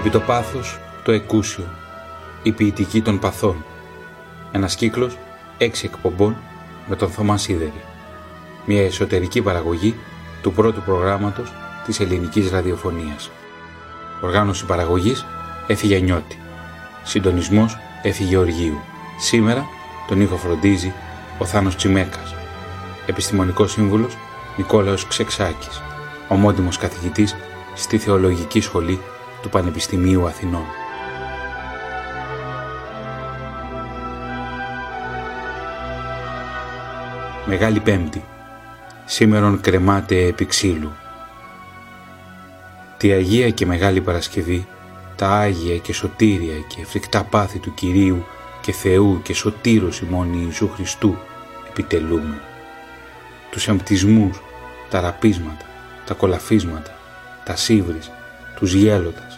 Επί το πάθος το εκούσιο, η ποιητική των παθών. Ένας κύκλος έξι εκπομπών με τον Θωμά Σίδερη. Μια εσωτερική παραγωγή του πρώτου προγράμματος της ελληνικής ραδιοφωνίας. Οργάνωση παραγωγής έφυγε Νιώτη. Συντονισμός έφυγε Οργίου. Σήμερα τον ήχο φροντίζει ο Θάνος Τσιμέκας. Επιστημονικός σύμβουλος Νικόλαος Ξεξάκης. Ομότιμος καθηγητής στη Θεολογική Σχολή του Πανεπιστημίου Αθηνών. Μεγάλη Πέμπτη. Σήμερον κρεμάται επί ξύλου. Τη Αγία και Μεγάλη Παρασκευή, τα Άγια και Σωτήρια και φρικτά πάθη του Κυρίου και Θεού και Σωτήρος ημών Ιησού Χριστού επιτελούμε. Τους εμπτισμούς, τα ραπίσματα, τα κολαφίσματα, τα σύβρις, τους γέλοντας,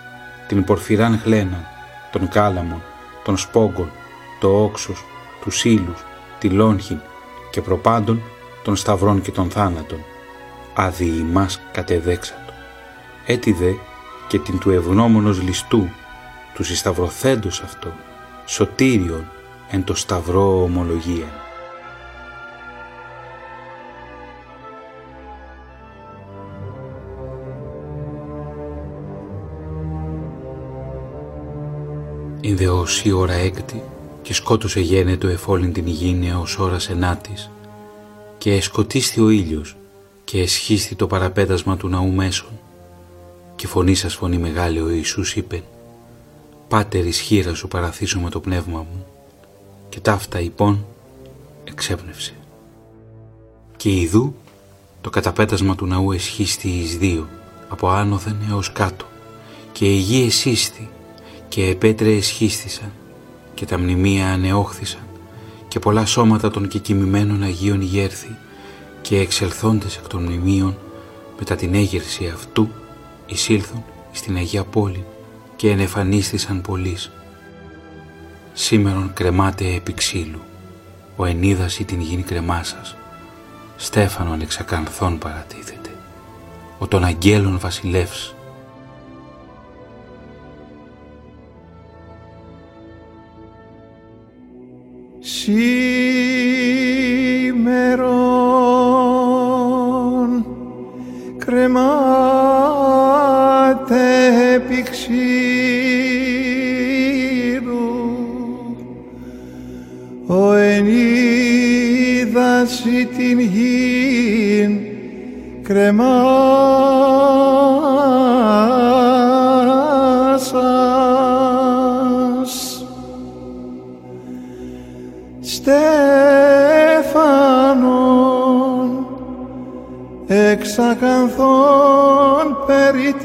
την πορφυράν χλένα, τον κάλαμον, τον σπόγκον, το όξος, τους ήλους, τη λόγχην και προπάντων των σταυρών και των θάνατων, αδειημάς κατεδέξατο. Έτσι δε και την του ευγνώμονος ληστού, τους συσταυρωθέντος αυτό, σωτήριον εν το σταυρό ομολογία. Ήνδε ως η ώρα έκτη και σκότωσε γένετο εφόλην την υγιήνια ως ώρας ενάτης. Και εσκοτίστη ο ήλιος και εσχίστη το παραπέτασμα του ναού μέσων. Και φωνή σας φωνή μεγάλη ο Ιησούς είπε «Πάτερ ισχύρα σου παραθήσω με το πνεύμα μου» και ταύτα υπόν εξέπνευσε. Και ιδού το καταπέτασμα του ναού εσχίστη εις δύο από άνωθεν έως κάτω. Και η γη εσύστη και επέτρε εσχίστησαν και τα μνημεία ανεόχθησαν και πολλά σώματα των κεκοιμημένων Αγίων γέρθη και εξελθόντες εκ των μνημείων μετά την έγερση αυτού εισήλθουν στην Αγία Πόλη και ενεφανίστησαν πολλοί. Σήμερον κρεμάται επί ξύλου, ο ενίδας ή την γίνει κρεμά σας, Στέφανον εξακανθών παρατίθεται, ο των αγγέλων βασιλεύς, Σήμερον κρεμάται επί ξύρου ο εν την γην κρεμάσας εξακανθών περιτίθεται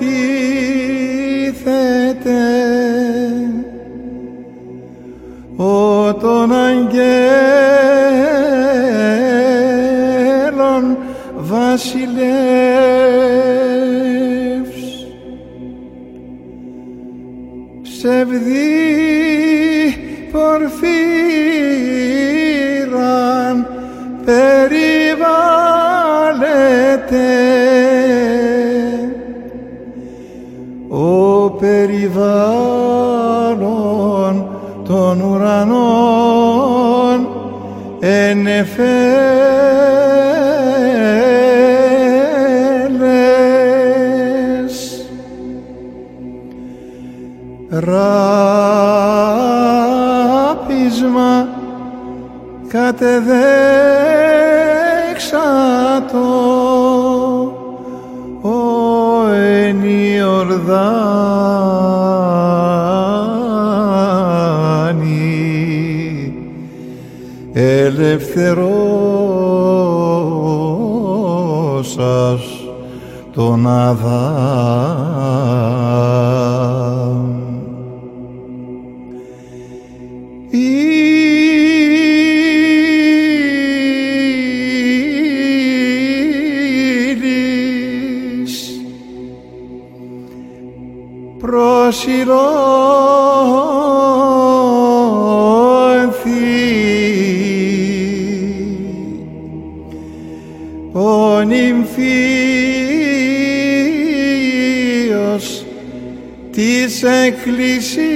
της Εκκλησίας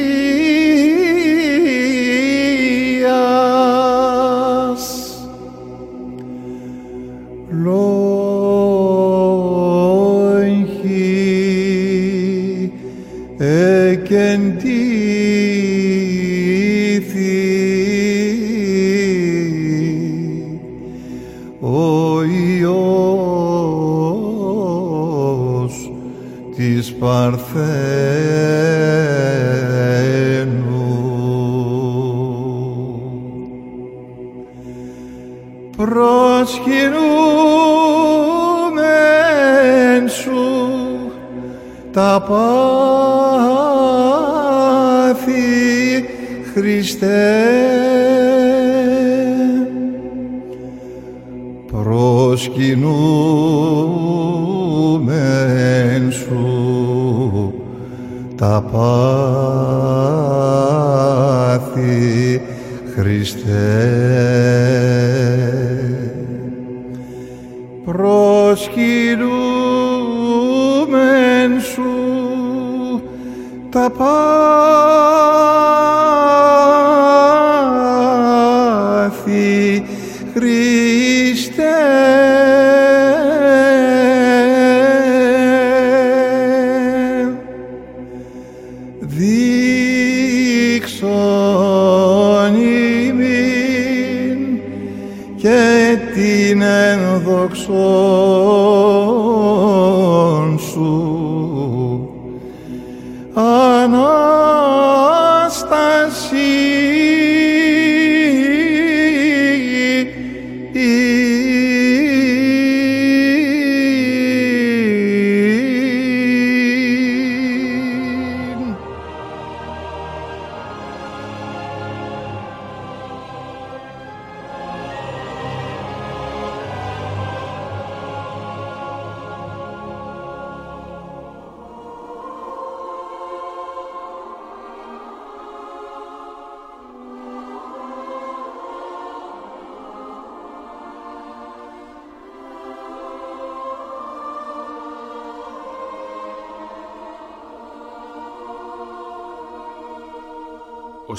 nostalgia.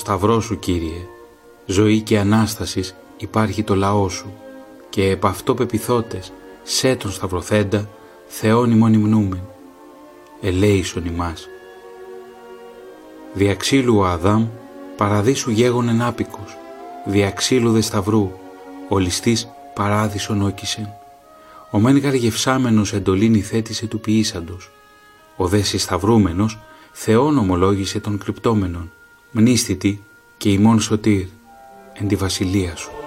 Ο Σταυρός σου, Κύριε, ζωή και Ανάστασης υπάρχει το λαό σου και επ' αυτό πεπιθώτες, σε τον Σταυροθέντα, Θεόν ημών υμνούμεν. Ελέησον ημάς. Διαξύλου ο Αδάμ, παραδείσου γέγονεν άπικος, διαξύλου δε σταυρού, ο ληστής παράδεισον όκισεν. Ο μεν γαργευσάμενος εντολήν υθέτησε του ποιήσαντος, ο δε συσταυρούμενος Θεόν ομολόγησε των κρυπτόμενων, μνήστητη και ημών σωτήρ, εν τη βασιλεία σου.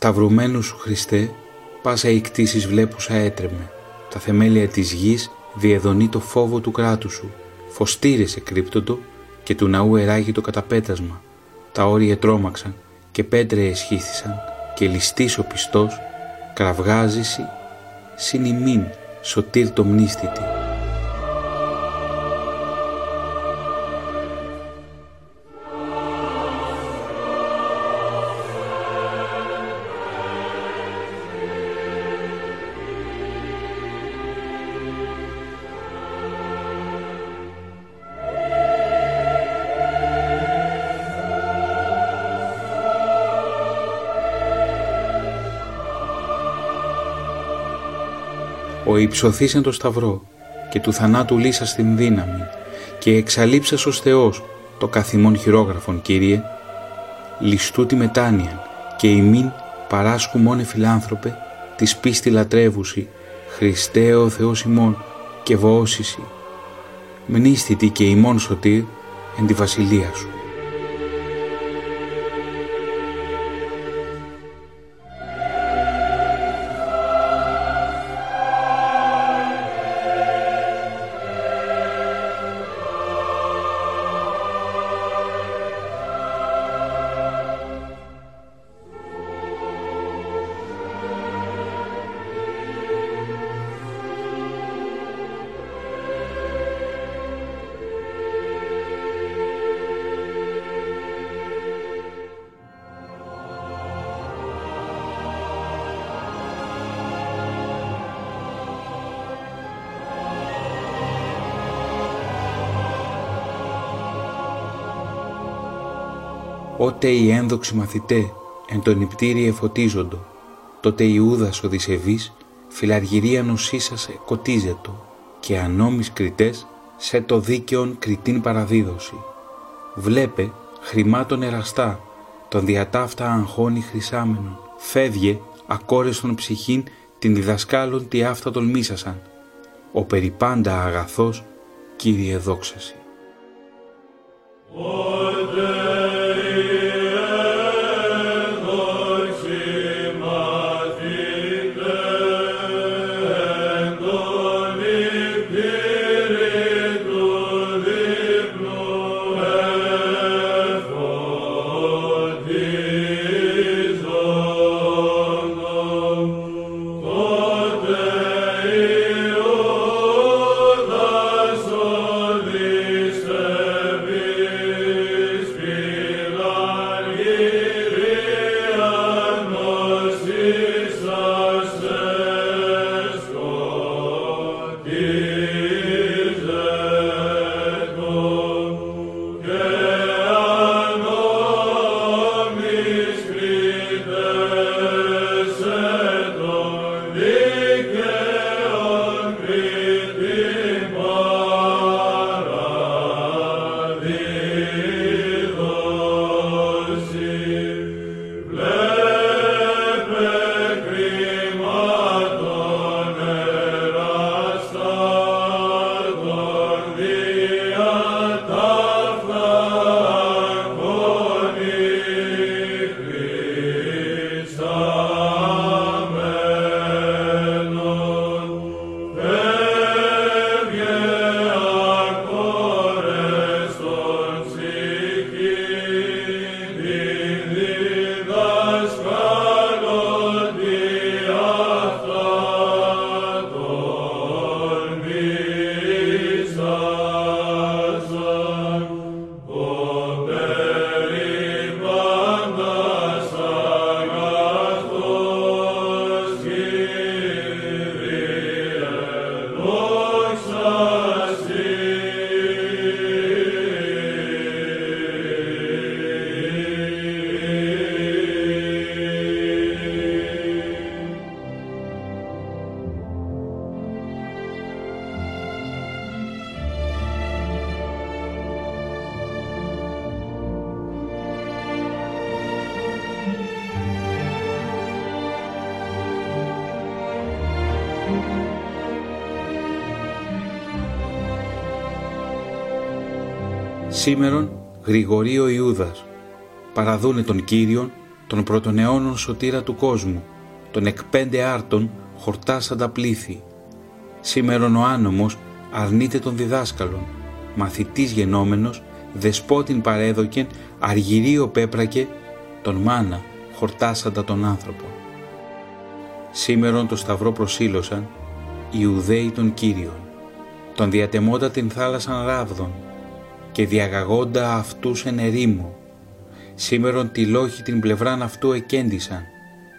Σταυρωμένου σου Χριστέ, πάσα οι κτήσεις βλέπουσα έτρεμε. Τα θεμέλια της γης διεδονεί το φόβο του κράτους σου. Φωστήρες εκρύπτωτο και του ναού εράγει το καταπέτασμα. Τα όρια τρόμαξαν και πέτρε εσχύθησαν και ληστής ο πιστός, κραυγάζηση, συν ημίν, σωτήρ το μνήστητη. Ο υψωθήσεν το σταυρό και του θανάτου λύσα στην δύναμη και εξαλείψας ως Θεός το καθημόν χειρόγραφον Κύριε, ληστού τη μετάνοια και ημίν παράσκου μόνε φιλάνθρωπε, της πίστη λατρεύουσι, Χριστέ ο Θεός ημών και βοώσισι, μνήστητη και ημών σωτήρ εν τη βασιλεία σου. Ότε οι ένδοξοι μαθητέ εν τον νηπτήρι εφωτίζοντο, τότε Ιούδας Οδυσσεβής φιλαργυρία νοσήσασε κοτίζετο και ανώμης κριτές σε το δίκαιον κριτήν παραδίδωση. Βλέπε χρημάτων εραστά, τον διατάφτα αγχώνει χρυσάμενον. Φεύγε ακόρεστον ψυχήν την διδασκάλων τι αυτά τολμήσασαν. Ο περιπάντα αγαθός, Κύριε δόξαση. Σήμερον Γρηγορείο Ιούδας, παραδούνε τον Κύριον, τον πρωτονεώνων σωτήρα του κόσμου, τον εκπέντε άρτων χορτάσαντα πλήθη. Σήμερον ο άνομος αρνείται τον διδάσκαλον, μαθητής γενόμενος, δεσπότην παρέδοκεν, αργυρίο πέπρακε, τον μάνα χορτάσαντα τον άνθρωπο. Σήμερον το σταυρό προσήλωσαν οι Ιουδαίοι των Κύριων, τον διατεμόντα την θάλασσαν ράβδον και διαγαγόντα αυτούς εν ερήμο. Σήμερον τη λόχη την πλευράν αυτού εκέντησαν,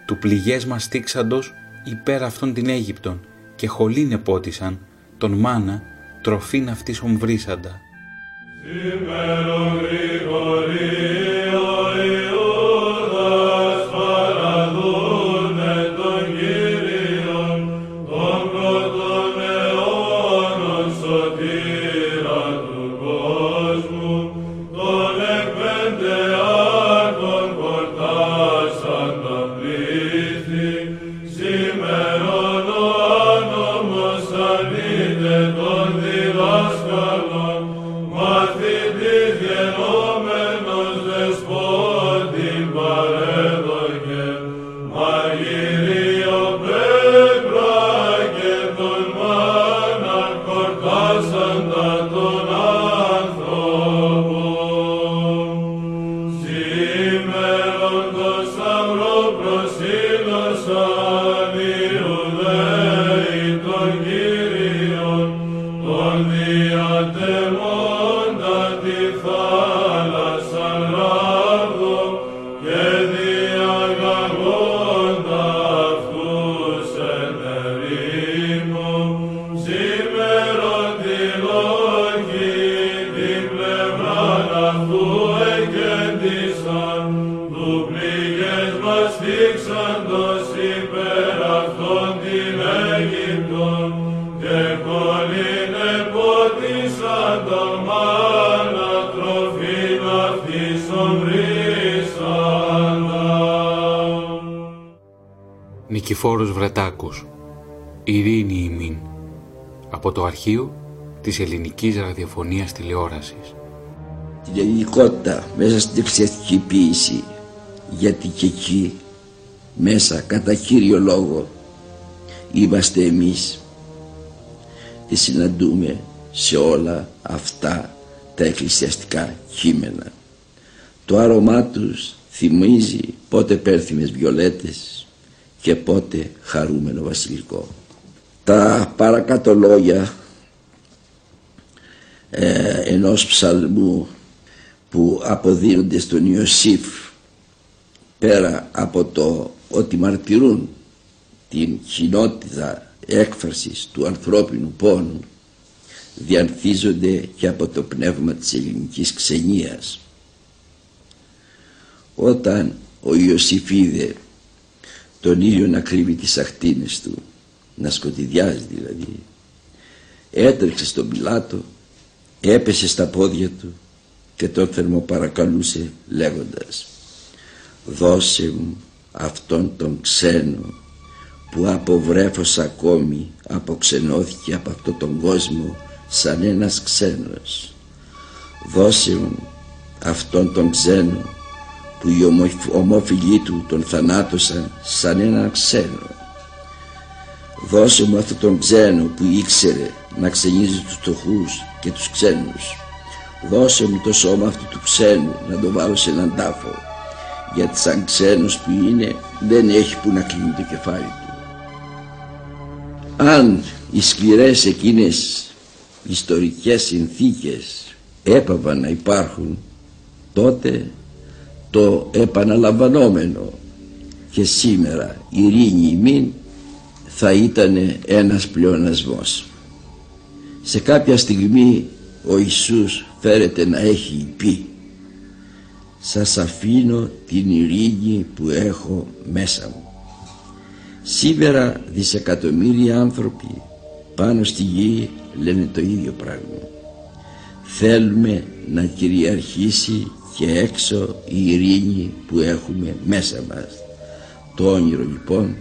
του πληγές μας στήξαντος υπέρ αυτών την Αίγυπτον και χολήν επότισαν, τον μάνα τροφήν αυτής ομβρίσαντα. Από το αρχείο της ελληνικής ραδιοφωνίας τηλεόρασης. Την ελληνικότητα μέσα στην εξαιρετική ποίηση γιατί και εκεί μέσα κατά κύριο λόγο είμαστε εμείς. Τη συναντούμε σε όλα αυτά τα εκκλησιαστικά κείμενα. Το άρωμά τους θυμίζει πότε πέρθυμες βιολέτες και πότε χαρούμενο βασιλικό. Τα παρακάτω λόγια ε, ενός ψαλμού που αποδίδονται στον Ιωσήφ πέρα από το ότι μαρτυρούν την κοινότητα έκφρασης του ανθρώπινου πόνου διανθίζονται και από το πνεύμα της ελληνικής ξενίας. Όταν ο Ιωσήφ είδε τον ήλιο να κρύβει τις ακτίνες του να σκοτειδιάζει δηλαδή έτρεξε στον Πιλάτο έπεσε στα πόδια του και τον θερμοπαρακαλούσε λέγοντας δώσε μου αυτόν τον ξένο που από βρέφος ακόμη αποξενώθηκε από αυτόν τον κόσμο σαν ένας ξένος δώσε μου αυτόν τον ξένο που οι ομόφιλοι του τον θανάτωσαν σαν έναν ξένο. Δώσε μου αυτόν τον ξένο που ήξερε να ξενίζει τους φτωχούς και τους ξένους. Δώσε μου το σώμα αυτού του ξένου να το βάλω σε έναν τάφο γιατί σαν ξένος που είναι δεν έχει που να κλείνει το κεφάλι του. Αν οι σκληρές εκείνες ιστορικές συνθήκες έπαβαν να υπάρχουν τότε το επαναλαμβανόμενο και σήμερα ειρήνη ημίν θα ήταν ένας πλεονασμός. Σε κάποια στιγμή ο Ιησούς φέρεται να έχει πει σας αφήνω την ειρήνη που έχω μέσα μου. Σήμερα δισεκατομμύρια άνθρωποι πάνω στη γη λένε το ίδιο πράγμα. Θέλουμε να κυριαρχήσει και έξω η ειρήνη που έχουμε μέσα μας. Το όνειρο λοιπόν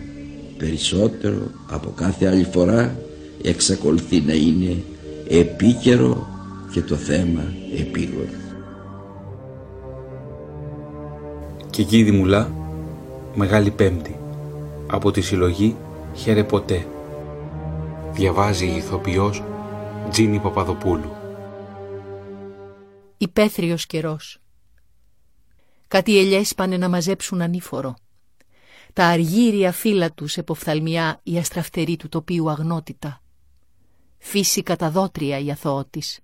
περισσότερο από κάθε άλλη φορά εξακολουθεί να είναι επίκαιρο και το θέμα επίγον. Και εκεί Μουλά, Μεγάλη Πέμπτη, από τη συλλογή «Χαίρε ποτέ». Διαβάζει η ηθοποιός Τζίνι Παπαδοπούλου. Υπαίθριος καιρός. Κάτι ελιές πάνε να μαζέψουν ανήφορο. τα αργύρια φύλλα τους εποφθαλμιά η αστραφτερή του τοπίου αγνότητα. Φύση καταδότρια η αθώοτης.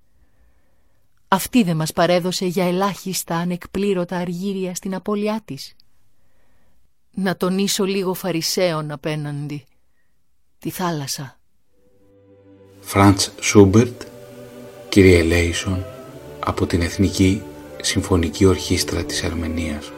Αυτή δεν μας παρέδωσε για ελάχιστα ανεκπλήρωτα αργύρια στην απώλειά της. Να τονίσω λίγο φαρισαίων απέναντι. Τη θάλασσα. Φραντς Σούμπερτ, κύριε Λέισον, από την Εθνική Συμφωνική Ορχήστρα της Αρμενίας.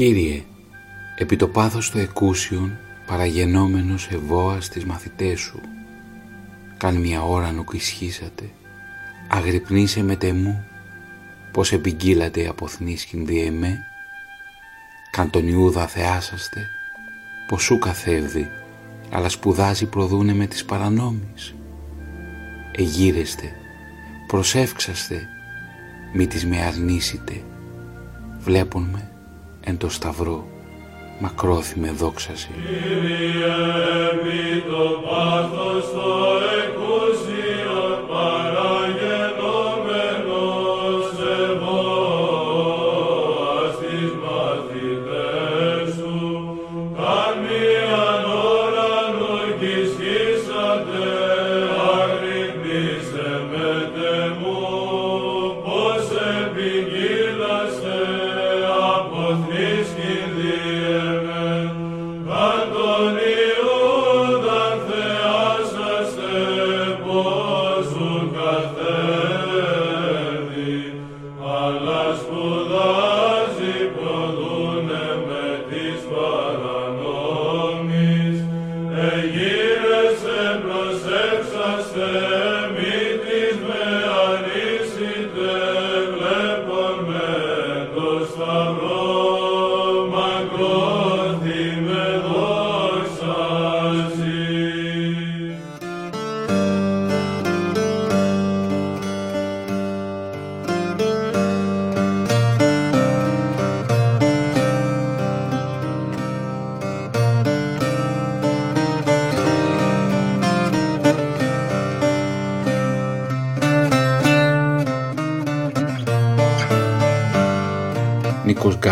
Κύριε, επί το πάθος του εκούσιον παραγενόμενος ευώας τις μαθητές σου, καν μια ώρα νου ισχύσατε, αγρυπνήσε με τεμού, πως επικύλατε αποθνίσκην δι' εμέ, καν τον Ιούδα θεάσαστε, πως σου καθεύδει, αλλά σπουδάζει προδούνε με τις παρανόμεις. Εγύρεστε, προσεύξαστε, μη τις με αρνήσετε, βλέπουν με εν το σταυρό μακρόθυμε δόξαση. Κύριε, επί το πάθος το εκούσιο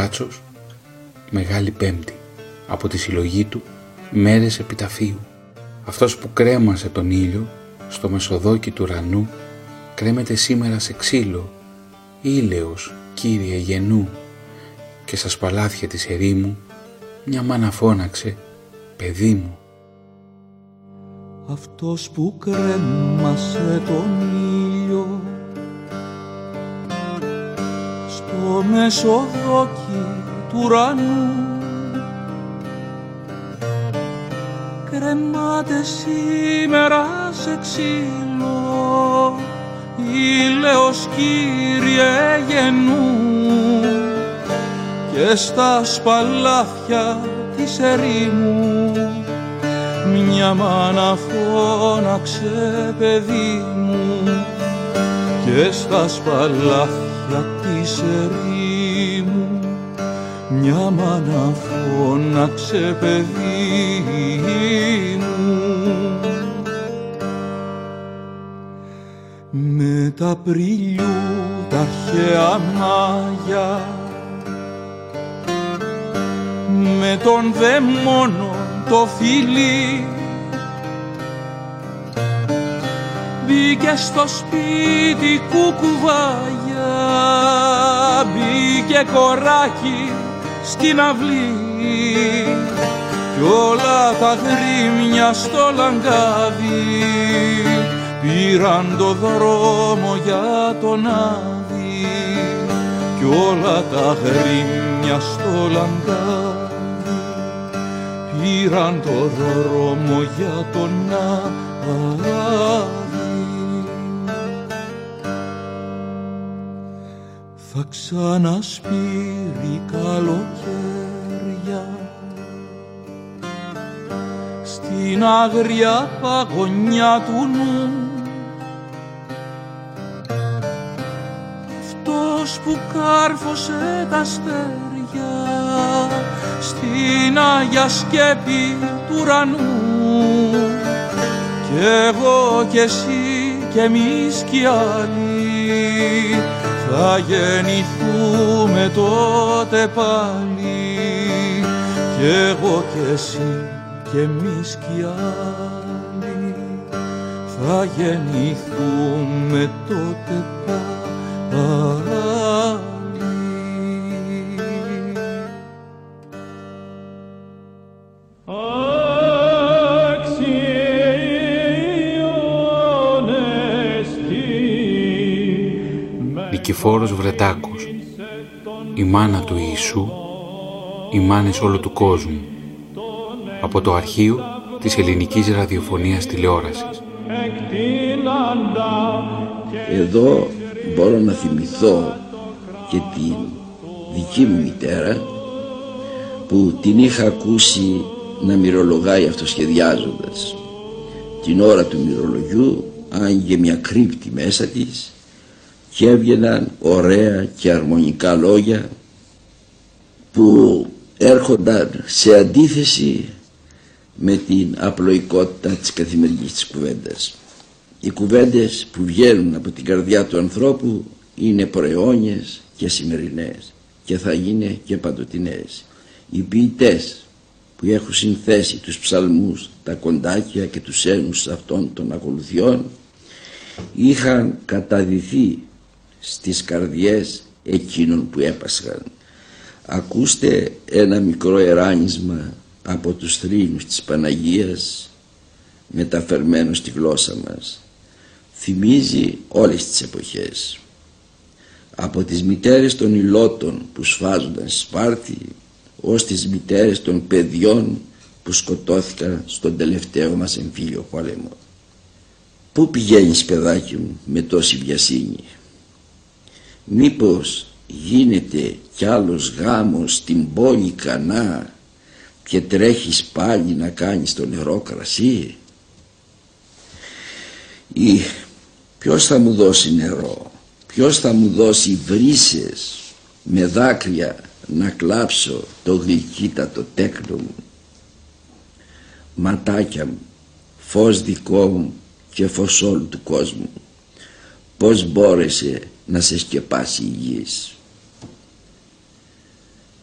Νίκος Γκάτσος, Μεγάλη Πέμπτη, από τη συλλογή του «Μέρες επιταφείου». Αυτός που κρέμασε τον ήλιο στο μεσοδόκι του ουρανού κρέμεται σήμερα σε ξύλο, ήλαιος, Κύριε γενού, και στα σπαλάθια της ερήμου μια μάνα φώναξε «Παιδί μου». Αυτός που κρέμασε τον ήλιο στο μεσοδόκι του ουρανού. Κρεμάται σήμερα σε ξύλο ήλαιος Κύριε γενού. Και στα σπαλάθια της ερήμου μια μάνα φώναξε παιδί μου. Και στα σπαλάθια της ερήμου μια μάνα φώναξε παιδί μου. Με τα πριλιού τα αρχαία μάγια με τον δαιμόνο το φιλί μπήκε στο σπίτι κουκουβάγια μπήκε κοράκι στην αυλή κι όλα τα γρήμια στο λαγκάδι πήραν το δρόμο για τον Άδη κι όλα τα γρήμια στο λαγκάδι πήραν το δρόμο για τον Άδη. Θα ξανασπείρει καλοκαίρια. Στην άγρια παγωνιά του νου. Αυτός που κάρφωσε τα αστέρια στην Άγια Σκέπη του ουρανού. Κι εγώ κι εσύ κι εμείς κι οι άλλοι θα γεννηθούμε τότε πάλι. Κι εγώ κι εσύ κι εμείς κι οι άλλοι. Θα γεννηθούμε τότε πάλι Νικηφόρος Βρετάκος, η μάνα του Ιησού, οι μάνες όλου του κόσμου, από το αρχείο της ελληνικής ραδιοφωνίας τηλεόρασης. Εδώ μπορώ να θυμηθώ και την δική μου μητέρα που την είχα ακούσει να μυρολογάει αυτοσχεδιάζοντας. Την ώρα του μυρολογιού άνοιγε μια κρύπτη μέσα της και έβγαιναν ωραία και αρμονικά λόγια που έρχονταν σε αντίθεση με την απλοϊκότητα της καθημερινής της κουβέντας. Οι κουβέντες που βγαίνουν από την καρδιά του ανθρώπου είναι προαιώνιες και σημερινές και θα είναι και παντοτινές. Οι ποιητές που έχουν συνθέσει τους ψαλμούς, τα κοντάκια και τους ένους αυτών των ακολουθιών είχαν καταδυθεί στις καρδιές εκείνων που έπασχαν. Ακούστε ένα μικρό εράνισμα από τους θρήνους της Παναγίας μεταφερμένο στη γλώσσα μας. Θυμίζει όλες τις εποχές. Από τις μητέρες των υλότων που σφάζονταν στη Σπάρτη ως τις μητέρες των παιδιών που σκοτώθηκαν στον τελευταίο μας εμφύλιο πόλεμο. Πού πηγαίνεις παιδάκι μου με τόση βιασύνη; Μήπως γίνεται κι άλλος γάμος στην πόλη Κανά και τρέχεις πάλι να κάνεις το νερό κρασί; Ή ποιος θα μου δώσει νερό, ποιος θα μου δώσει βρύσες με δάκρυα να κλάψω το γλυκύτατο τέκνο μου; Ματάκια μου, φως δικό μου και φως όλου του κόσμου. Πώς μπόρεσε να σε σκεπάσει η γης.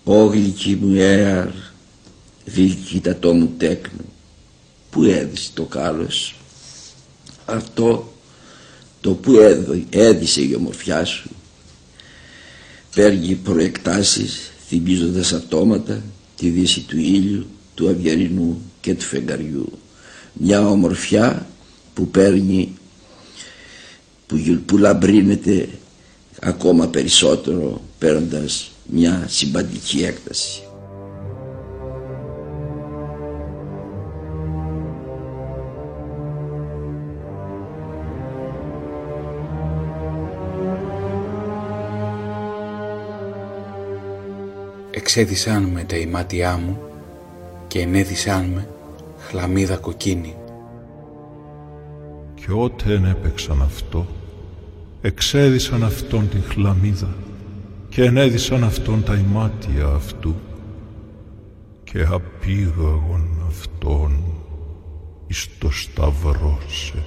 Ω γλυκή μου έαρ, γλυκύτατό μου τέκνο, που έδισε το κάλος. Αυτό το που έδισε η ομορφιά σου παίρνει προεκτάσεις θυμίζοντας ατόματα τη δύση του ήλιου, του αυγερινού και του φεγγαριού. Μια ομορφιά που παίρνει, που, που λαμπρύνεται ακόμα περισσότερο παίρνοντας μια συμπαντική έκταση. εξέδισαν με τα ημάτια μου και ενέδισαν με χλαμίδα κοκκίνη. Και ότεν έπαιξαν αυτό, εξέδισαν αυτόν την χλαμίδα και ενέδισαν αυτόν τα ημάτια αυτού και απήγαγον αυτόν εις το σταυρό σε.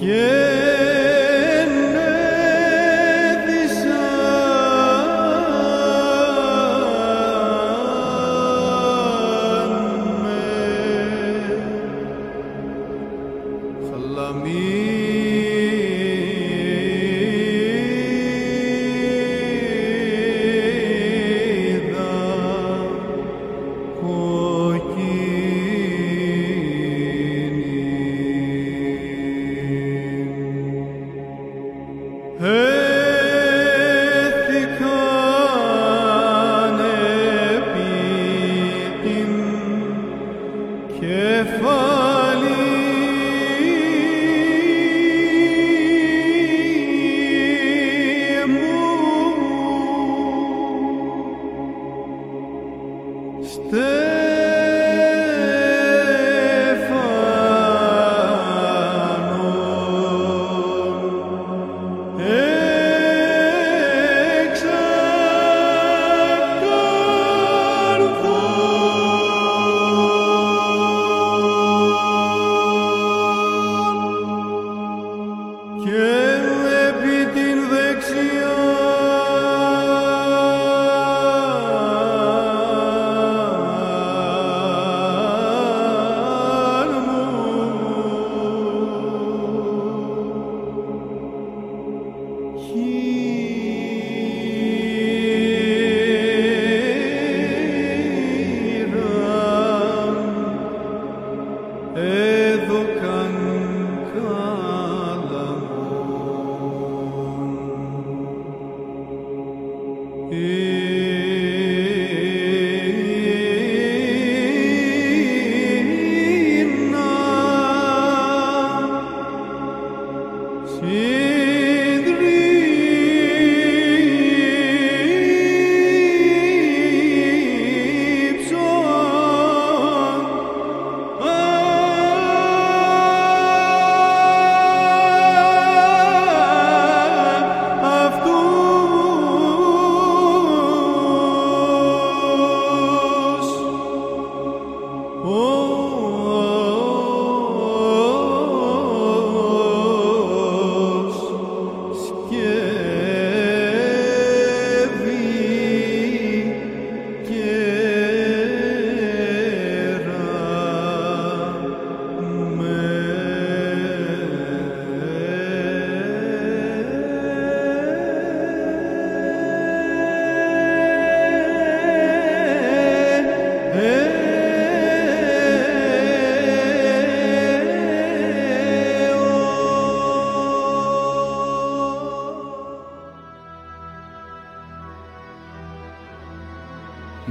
Yeah.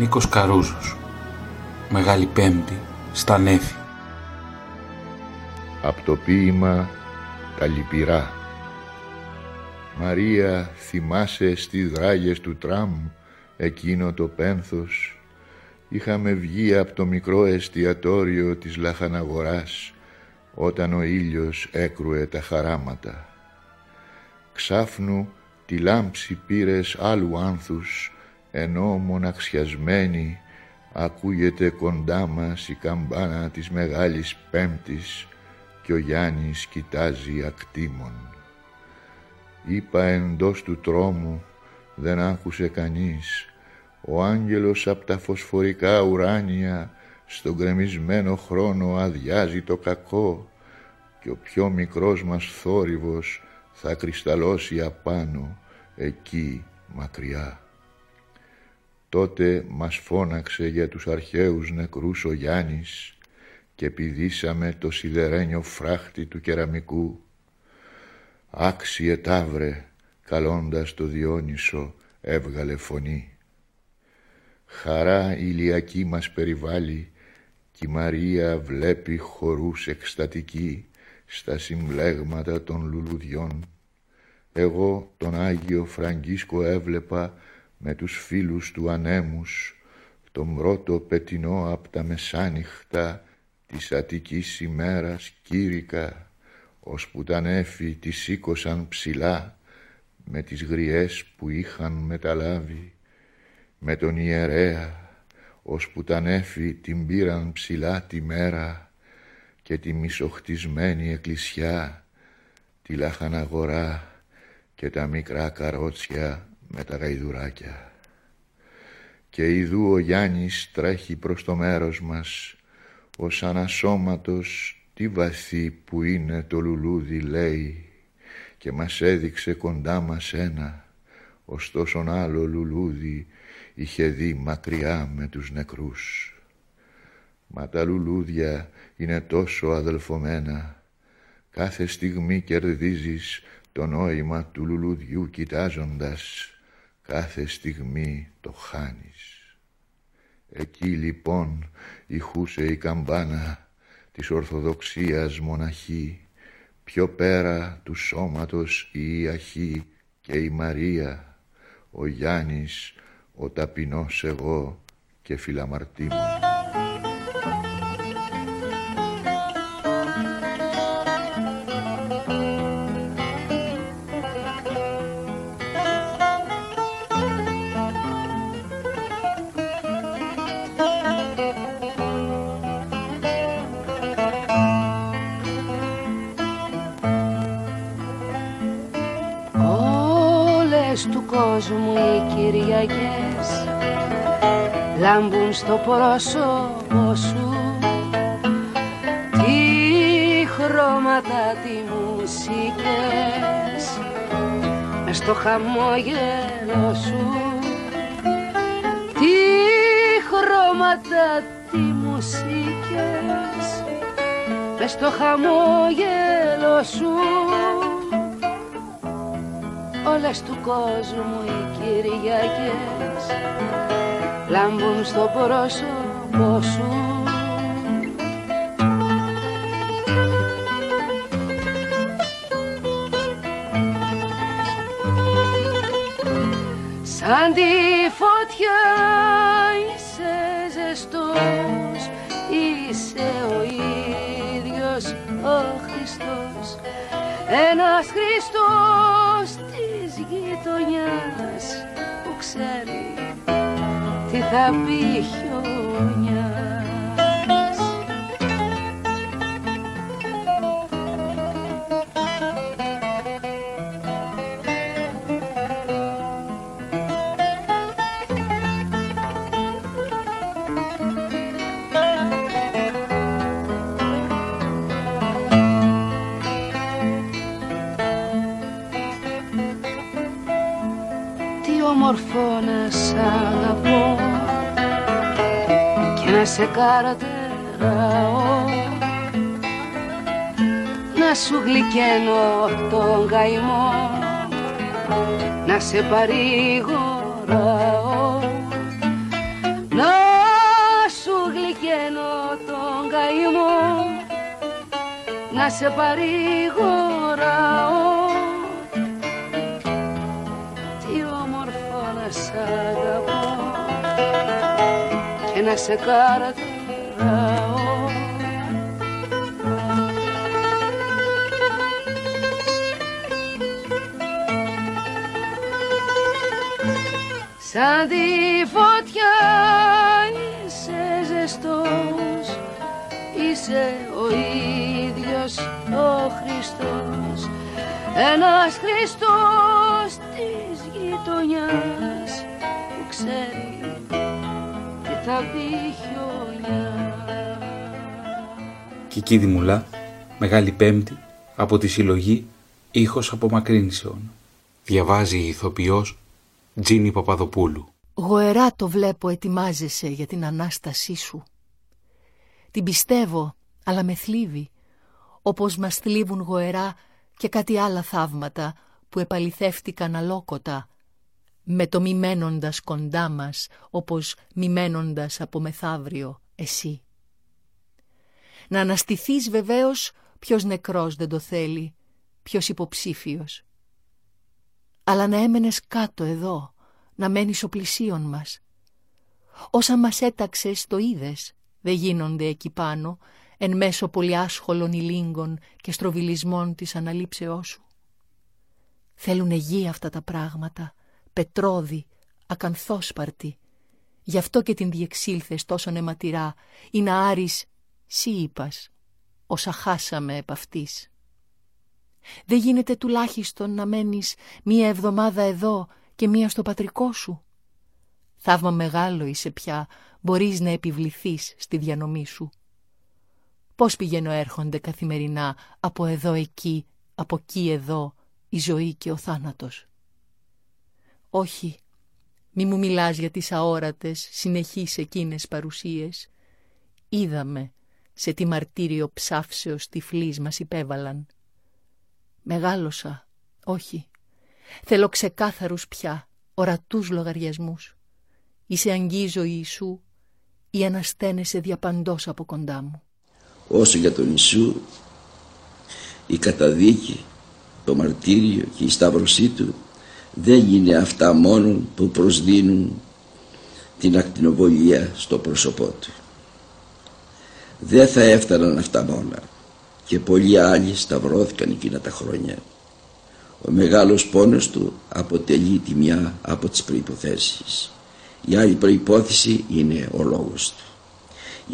Νίκος Καρούζος Μεγάλη Πέμπτη στα Νέφη. Από το ποίημα «Τα λυπηρά» Μαρία θυμάσαι στις δράγες του τραμ εκείνο το πένθος. Είχαμε βγει από το μικρό εστιατόριο της λαχαναγοράς όταν ο ήλιος έκρουε τα χαράματα. Ξάφνου τη λάμψη πήρες άλλου άνθους ενώ μοναξιασμένη ακούγεται κοντά μας η καμπάνα της Μεγάλης Πέμπτης και ο Γιάννης κοιτάζει ακτήμων. Είπα εντός του τρόμου, δεν άκουσε κανείς, ο άγγελος απ' τα φωσφορικά ουράνια στον κρεμισμένο χρόνο αδειάζει το κακό και ο πιο μικρός μας θόρυβος θα κρυσταλλώσει απάνω εκεί μακριά. Τότε μας φώναξε για τους αρχαίους νεκρούς ο Γιάννης και πηδήσαμε το σιδερένιο φράχτη του κεραμικού. Άξιε τάβρε, καλώντας το Διόνυσο, έβγαλε φωνή. Χαρά ηλιακή μας περιβάλλει κι η Μαρία βλέπει χορούς εκστατική στα συμπλέγματα των λουλουδιών. Εγώ τον Άγιο Φραγκίσκο έβλεπα με τους φίλους του ανέμους τον πρώτο πετινό απ' τα μεσάνυχτα της Αττικής ημέρας κήρυκα ώσπου τα νέφη τη σήκωσαν ψηλά με τις γριές που είχαν μεταλάβει με τον ιερέα ώσπου τα νέφη την πήραν ψηλά τη μέρα και τη μισοχτισμένη εκκλησιά τη λαχαναγορά και τα μικρά καρότσια με τα γαϊδουράκια. Και ειδού ο Γιάννης τρέχει προς το μέρος μας, ως ανασώματος τι βαθύ που είναι το λουλούδι λέει και μας έδειξε κοντά μας ένα, ωστόσο άλλο λουλούδι είχε δει μακριά με τους νεκρούς. Μα τα λουλούδια είναι τόσο αδελφομένα, κάθε στιγμή κερδίζεις το νόημα του λουλουδιού κοιτάζοντας κάθε στιγμή το χάνεις. Εκεί λοιπόν ηχούσε η καμπάνα της Ορθοδοξίας μοναχή, πιο πέρα του σώματος η Ιαχή και η Μαρία, ο Γιάννης, ο ταπεινός εγώ και φιλαμαρτήμων. Στο πρόσωπο σου. Τι χρώματα, τι μουσικές μες στο χαμόγελο σου. Τι χρώματα, τι μουσικές μες στο χαμόγελο σου. Όλες του κόσμου οι Κυριακές λάμπουν στο πρόσωπό σου. Σαν τη φωτιά είσαι ζεστός Είσαι ο ίδιος ο Χριστός. Ένας Χριστός της γειτονιάς που ξέρεις. τι θα πει χιόνια σε καρτεράω Να σου γλυκαίνω τον καημό Να σε παρηγοράω Να σου γλυκαίνω τον καημό Να σε παρηγοράω να σε καρτεράω Σαν τη φωτιά είσαι ζεστός Είσαι ο ίδιος ο Χριστός. Ένας Χριστός της γειτονιάς Που ξέρει τι θα πει χιονιά Κική Δημουλά, Μεγάλη Πέμπτη, από τη συλλογή «Ήχος από Μακρύνσεων». Διαβάζει η ηθοποιός Τζίνι Παπαδοπούλου. Γοερά το βλέπω ετοιμάζεσαι για την Ανάστασή σου. Την πιστεύω, αλλά με θλίβει, όπως μας θλίβουν γοερά και κάτι άλλα θαύματα που επαληθεύτηκαν αλόκοτα, με το μη μένοντας κοντά μας, όπως μη μένοντας από μεθαύριο εσύ. Να αναστηθείς βεβαίως ποιος νεκρός δεν το θέλει, ποιος υποψήφιος αλλά να έμενες κάτω εδώ, να μένεις ο πλησίον μας. Όσα μας έταξες το είδες, δεν γίνονται εκεί πάνω, εν μέσω πολυάσχολων ηλίγκων και στροβιλισμών της αναλήψεώς σου. Θέλουνε γη αυτά τα πράγματα, πετρώδη, ακανθόσπαρτη. Γι' αυτό και την διεξήλθες τόσο νεματηρά, ή να άρεις, σύ είπας, όσα χάσαμε επ' αυτής. Δεν γίνεται τουλάχιστον να μένεις μία εβδομάδα εδώ και μία στο πατρικό σου. Θαύμα μεγάλο είσαι πια, μπορείς να επιβληθείς στη διανομή σου. Πώς πηγαίνω έρχονται καθημερινά από εδώ εκεί, από εκεί εδώ, η ζωή και ο θάνατος. Όχι, μη μου μιλάς για τις αόρατες, συνεχείς εκείνες παρουσίες. Είδαμε σε τι μαρτύριο ψάφσεως τυφλής μας υπέβαλαν. Μεγάλωσα. Όχι. Θέλω ξεκάθαρους πια, ορατούς λογαριασμούς. Είσαι αγγίζω Ιησού ή ανασταίνεσαι διαπαντός από κοντά μου. Όσο για τον Ιησού, η καταδίκη, το μαρτύριο και η σταύρωσή του δεν είναι αυτά μόνο που προσδίνουν την ακτινοβολία στο πρόσωπό του. Δεν θα έφταναν αυτά μόνα και πολλοί άλλοι σταυρώθηκαν εκείνα τα χρόνια. Ο μεγάλος πόνος του αποτελεί τη μια από τις προϋποθέσεις. Η άλλη προϋπόθεση είναι ο λόγος του.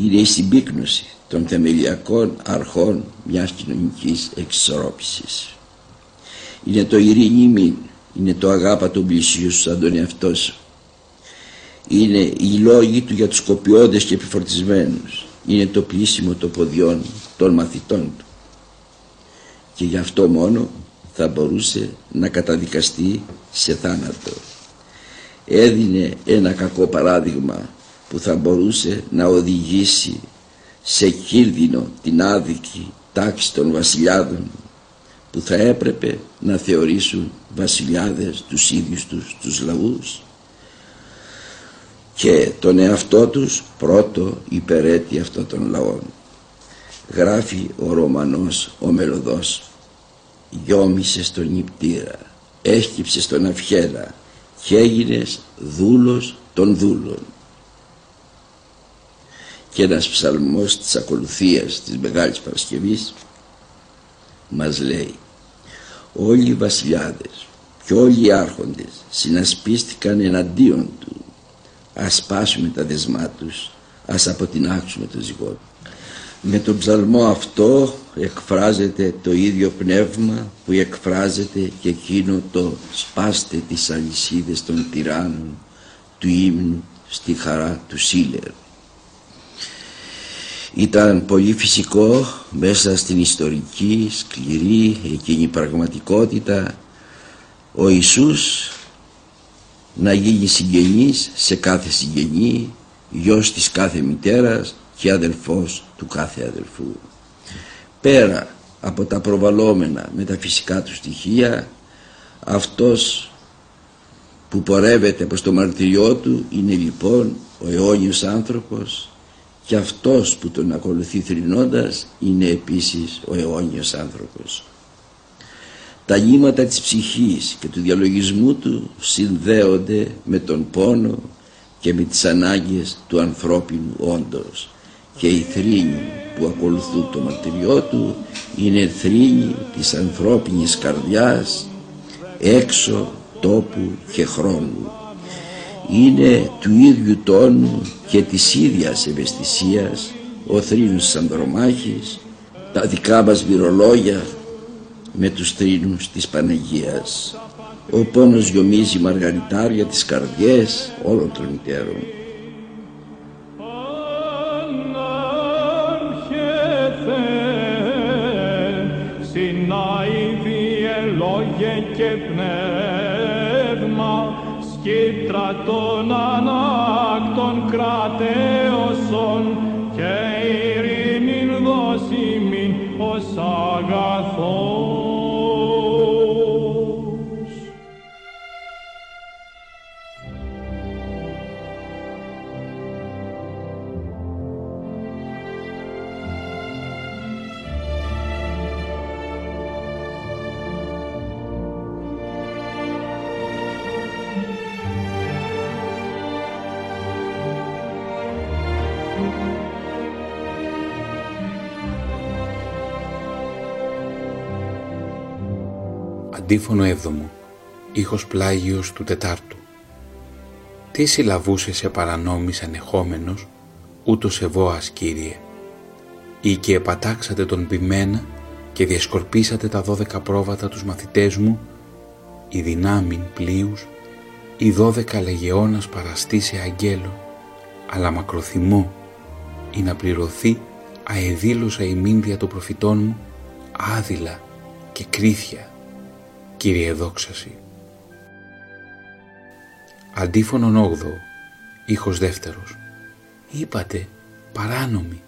Είναι η συμπίκνωση των θεμελιακών αρχών μιας κοινωνικής εξισορρόπησης. Είναι το ειρήνη μην, είναι το αγάπα των πλησίων σου σαν τον εαυτό σου. Είναι οι λόγοι του για τους κοπιώδες και επιφορτισμένους. Είναι το πλήσιμο των ποδιών των μαθητών του και γι' αυτό μόνο θα μπορούσε να καταδικαστεί σε θάνατο. Έδινε ένα κακό παράδειγμα που θα μπορούσε να οδηγήσει σε κίνδυνο την άδικη τάξη των βασιλιάδων που θα έπρεπε να θεωρήσουν βασιλιάδες τους ίδιους τους τους λαούς. Και τον εαυτό τους πρώτο υπερέτη αυτών των λαών γράφει ο Ρωμανός ο Μελωδός γιόμισε στον νηπτήρα έσκυψε στον αυχέρα και έγινες δούλος των δούλων και ένας ψαλμός της ακολουθίας της Μεγάλης Παρασκευής μας λέει όλοι οι βασιλιάδες και όλοι οι άρχοντες συνασπίστηκαν εναντίον του ας πάσουμε τα δεσμά τους ας αποτινάξουμε το ζυγό με τον ψαλμό αυτό εκφράζεται το ίδιο πνεύμα που εκφράζεται και εκείνο το σπάστε τις αλυσίδες των τυράννων του ύμνου στη χαρά του Σίλερ. Ήταν πολύ φυσικό μέσα στην ιστορική, σκληρή εκείνη πραγματικότητα ο Ιησούς να γίνει συγγενής σε κάθε συγγενή, γιος της κάθε μητέρας και αδελφός του κάθε αδελφού. Πέρα από τα προβαλόμενα με τα φυσικά του στοιχεία αυτός που πορεύεται προς το μαρτυριό του είναι λοιπόν ο αιώνιος άνθρωπος και αυτός που τον ακολουθεί θρηνώντας είναι επίσης ο αιώνιος άνθρωπος. Τα νήματα της ψυχής και του διαλογισμού του συνδέονται με τον πόνο και με τις ανάγκες του ανθρώπινου όντως και οι θρήνοι που ακολουθούν το μαρτυριό του είναι θρήνοι της ανθρώπινης καρδιάς έξω τόπου και χρόνου είναι του ίδιου τόνου και της ίδιας ευαισθησίας ο θρήνος της Ανδρομάχης τα δικά μας βυρολόγια με τους θρήνους της Παναγίας. Ο πόνος γιομίζει μαργαριτάρια τις καρδιές όλων των μητέρων και πνεύμα σκύπτρα των ανάκτων κρατέωσον και ειρήνην δώσιμην ως αγαθόν. Αντίφωνο έβδομο, ήχος πλάγιος του τετάρτου. Τι συλλαβούσε σε παρανόμης ανεχόμενος, ούτως σε βόας Κύριε. Ή και επατάξατε τον ποιμένα και διασκορπίσατε τα δώδεκα πρόβατα τους μαθητές μου, η δυνάμιν πλοίους, η δώδεκα λεγεώνας παραστή σε αγγέλο, αλλά μακροθυμώ ή να πληρωθεί αεδήλωσα η μήνδια των προφητών μου, άδειλα και κρίθια Κύριε δόξαση. Αντίφωνον όγδο, ήχος δεύτερος. Είπατε, παράνομοι,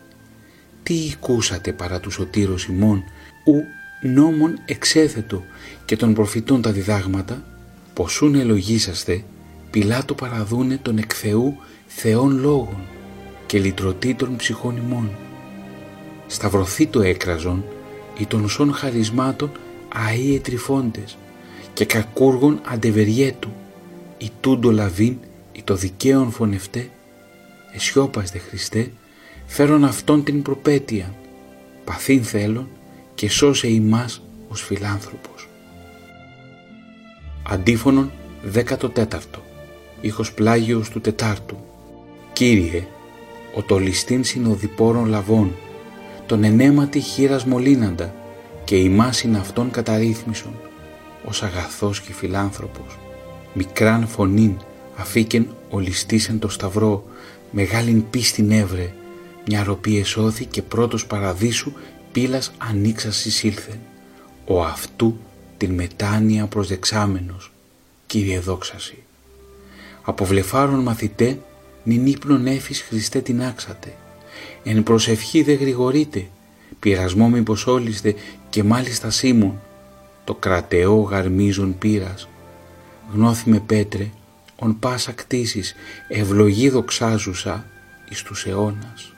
τι οικούσατε παρά τους σωτήρος ημών, ου νόμον εξέθετο και των προφητών τα διδάγματα, ποσούν ελογίσαστε, πιλάτο παραδούνε τον εκ Θεού Θεών λόγων και λυτρωτή των ψυχών ημών. Σταυρωθεί το έκραζον ή των σών χαρισμάτων αΐ ετριφώντες και κακούργων αντεβεριέτου η τούντο λαβήν ή το δικαίον φωνευτέ εσιώπαστε Χριστέ φέρον αυτόν την προπέτεια. Παθήν θέλων και σώσε ημάς ως φιλάνθρωπος. Αντίφωνον 14ο ήχος πλάγιος του τετάρτου. Κύριε, ο το ληστήν συνοδοιπόρων λαβών, τον ενέματι χείρας μολύναντα και ημάς είναι αυτόν καταρρύθμισον, ως αγαθός και φιλάνθρωπος, μικράν φωνήν αφήκεν ολιστήσεν το σταυρό, μεγάλην πίστην έβρε, μια ροπή εσώθη και πρώτος παραδείσου πύλας ανοίξας εισήλθεν, ο αυτού την μετάνοια προσδεξάμενος, Κύριε δόξαση. Από βλεφάρων μαθητέ, νυν ύπνον έφης Χριστέ την άξατε, εν προσευχή δε γρηγορείτε, πειρασμό μήπως όλιστε και μάλιστα Σίμων, το κρατεό γαρμίζον πύρας. Γνώθη με πέτρε, ον πάσα κτήσεις, ευλογή δοξάζουσα εις τους αιώνας.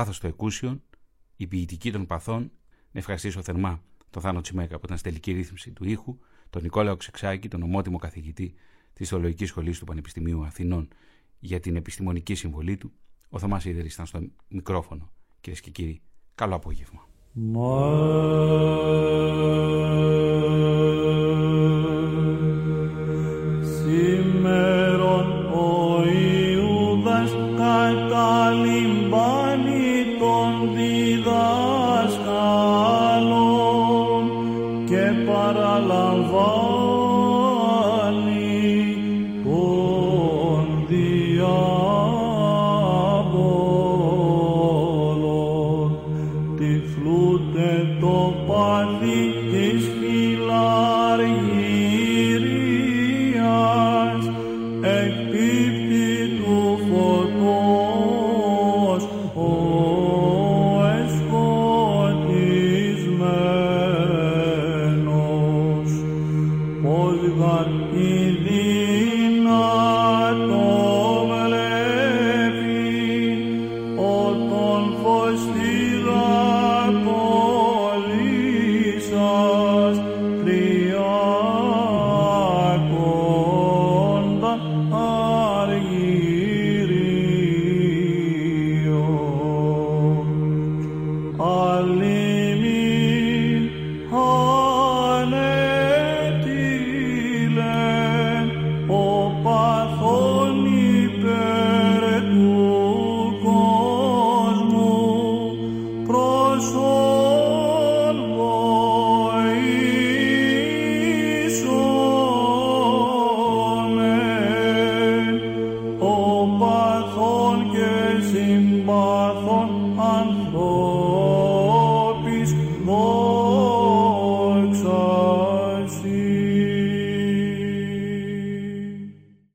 Επί το πάθος του εκούσιον, η ποιητική των παθών, να ευχαριστήσω θερμά τον Θάνο Τσιμέκα που ήταν στη τελική ρύθμιση του ήχου, τον Νικόλαο Ξεξάκη, τον ομότιμο καθηγητή της Θεολογικής Σχολής του Πανεπιστημίου Αθηνών για την επιστημονική συμβολή του. Ο Θωμάς Ιδερής ήταν στο μικρόφωνο. Κυρίες και κύριοι, καλό απόγευμα.